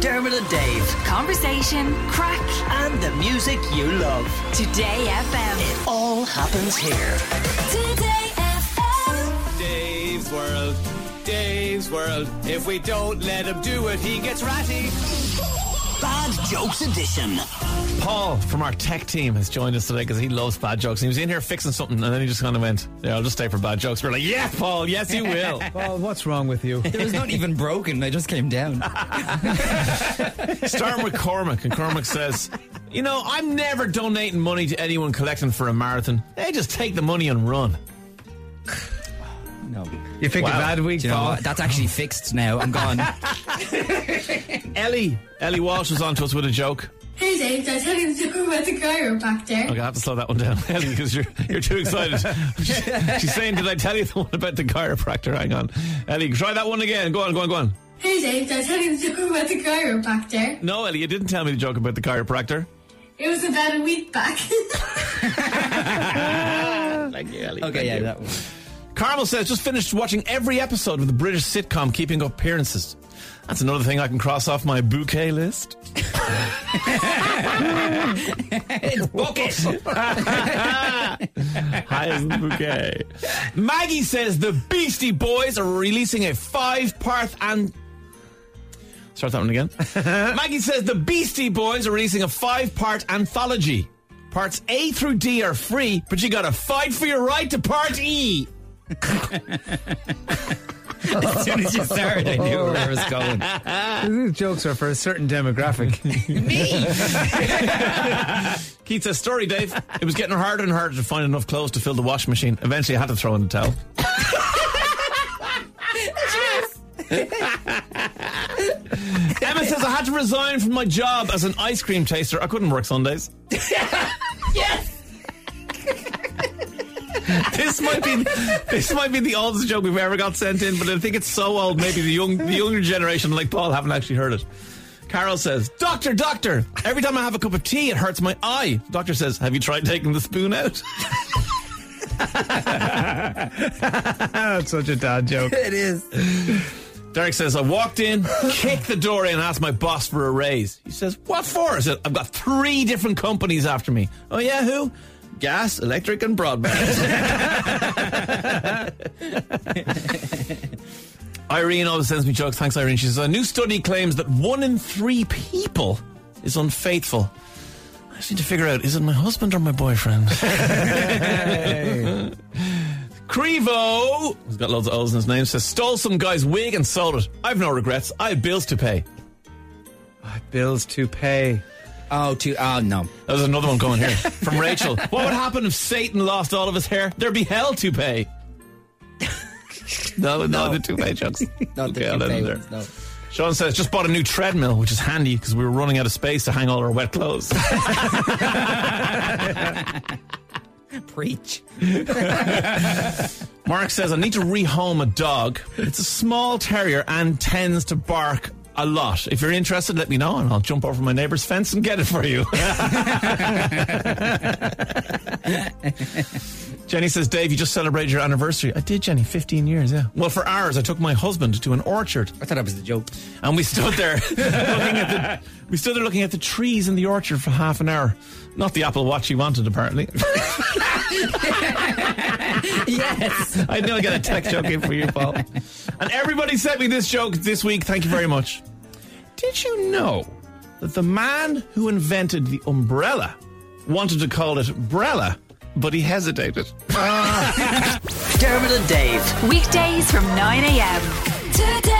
Dermot and Dave. Conversation, crack, And the music you love. Today FM. It all happens here. Today FM. Dave's World, Dave's World. If we don't let him do it, he gets ratty. Bad Jokes Edition. Paul from our tech team has joined us today because he loves bad jokes. He was in here fixing something and then he just kind of went, Yeah, I'll just stay for bad jokes. We're like, Yeah, Paul, yes, you will. Paul, what's wrong with you? It was not even broken. I just came down. Starting with Cormac, and Cormac says, You know, I'm never donating money to anyone collecting for a marathon. They just take the money and run. No. You pick Wow. a bad week, Do you know Paul. what? That's actually fixed now. I'm gone. Ellie, Ellie Walsh was on to us with a joke. Hey Dave, did I tell you the joke about the chiropractor? Okay, I have to slow that one down, Ellie, because you're, you're too excited. She- She's saying, Did I tell you the one about the chiropractor? Hang on. Ellie, try that one again. Go on, go on, go on. Hey Dave, did I tell you the joke about the chiropractor? No, Ellie, you didn't tell me the joke about the chiropractor. It was about a week back. Thank you, Ellie. Okay, yeah, that one. Carmel says, just finished watching every episode of the British sitcom Keeping Up Appearances. That's another thing I can cross off my bouquet list. Bucket. Hyacinth Bouquet. Maggie says the Beastie Boys are releasing a five-part and. Start that one again. Maggie says the Beastie Boys are releasing a five-part anthology. Parts A through D are free, but you gotta fight for your right to part E. As soon as you started, I knew where it was going. These jokes are for a certain demographic. Me. Keith says, story, Dave. It was getting harder and harder to find enough clothes to fill the wash machine. Eventually, I had to throw in the towel. Emma says, I had to resign from my job as an ice cream taster. I couldn't work Sundays. this might be this might be the oldest joke we've ever got sent in, but I think it's so old. Maybe the young the younger generation, like Paul, haven't actually heard it. Carol says, "Doctor, doctor, every time I have a cup of tea, it hurts my eye." Doctor says, "Have you tried taking the spoon out?" That's such a dad joke. It is. Derek says, "I walked in, kicked the door in, and asked my boss for a raise." He says, "What for?" I said, "I've got three different companies after me." Oh yeah, who? Gas, electric, and broadband. Irene always sends me jokes. Thanks, Irene. She says, A new study claims that one in three people is unfaithful. I just need to figure out is it my husband or my boyfriend? Crevo, he's got loads of O's in his name, says, Stole some guy's wig and sold it. I've no regrets. I have bills to pay. I have bills to pay. Oh, to oh no. There's another one going here from Rachel. What would happen if Satan lost all of his hair? There'd be hell to pay. No, no, the two pay jokes. Not the Okay, I'll two let him pay there. ones, no. Sean says, just bought a new treadmill, which is handy because we were running out of space to hang all our wet clothes. Preach. Mark says, I need to rehome a dog. It's a small terrier and tends to bark a lot. If you're interested, let me know and I'll jump over my neighbour's fence and get it for you. Jenny says, Dave, you just celebrated your anniversary. I did, Jenny, 15 years, yeah. Well, for ours, I took my husband to an orchard I thought that was the joke. and we stood there looking at the we stood there looking at the trees in the orchard for half an hour. Not the Apple Watch he wanted, apparently. Yes. I knew I got a tech joke in for you, Paul. And everybody sent me this joke this week. Thank you very much. Did you know that the man who invented the umbrella wanted to call it Brella, but he hesitated? Dermot and Dave. Weekdays from 9 a.m. Today